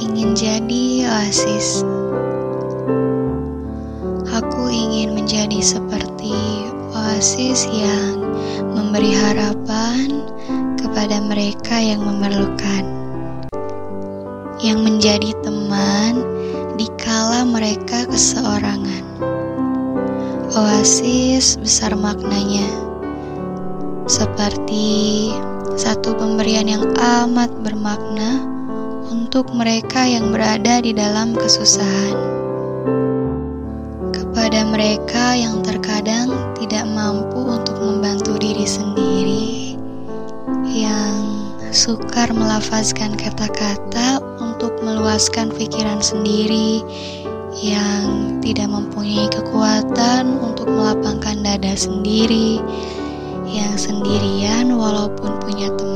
ingin jadi oasis. Aku ingin menjadi seperti oasis yang memberi harapan kepada mereka yang memerlukan, yang menjadi teman dikala mereka keseorangan. Oasis besar maknanya, seperti satu pemberian yang amat bermakna untuk mereka yang berada di dalam kesusahan. Kepada mereka yang terkadang tidak mampu untuk membantu diri sendiri, yang sukar melafazkan kata-kata untuk meluaskan pikiran sendiri, yang tidak mempunyai kekuatan untuk melapangkan dada sendiri yang sendirian walaupun punya teman,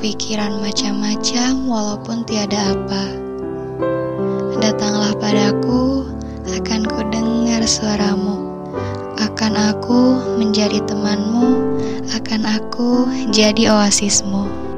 yang berpikiran macam-macam walaupun tiada apa. Datanglah padaku, akan ku dengar suaramu. Akan aku menjadi temanmu, akan aku jadi oasismu.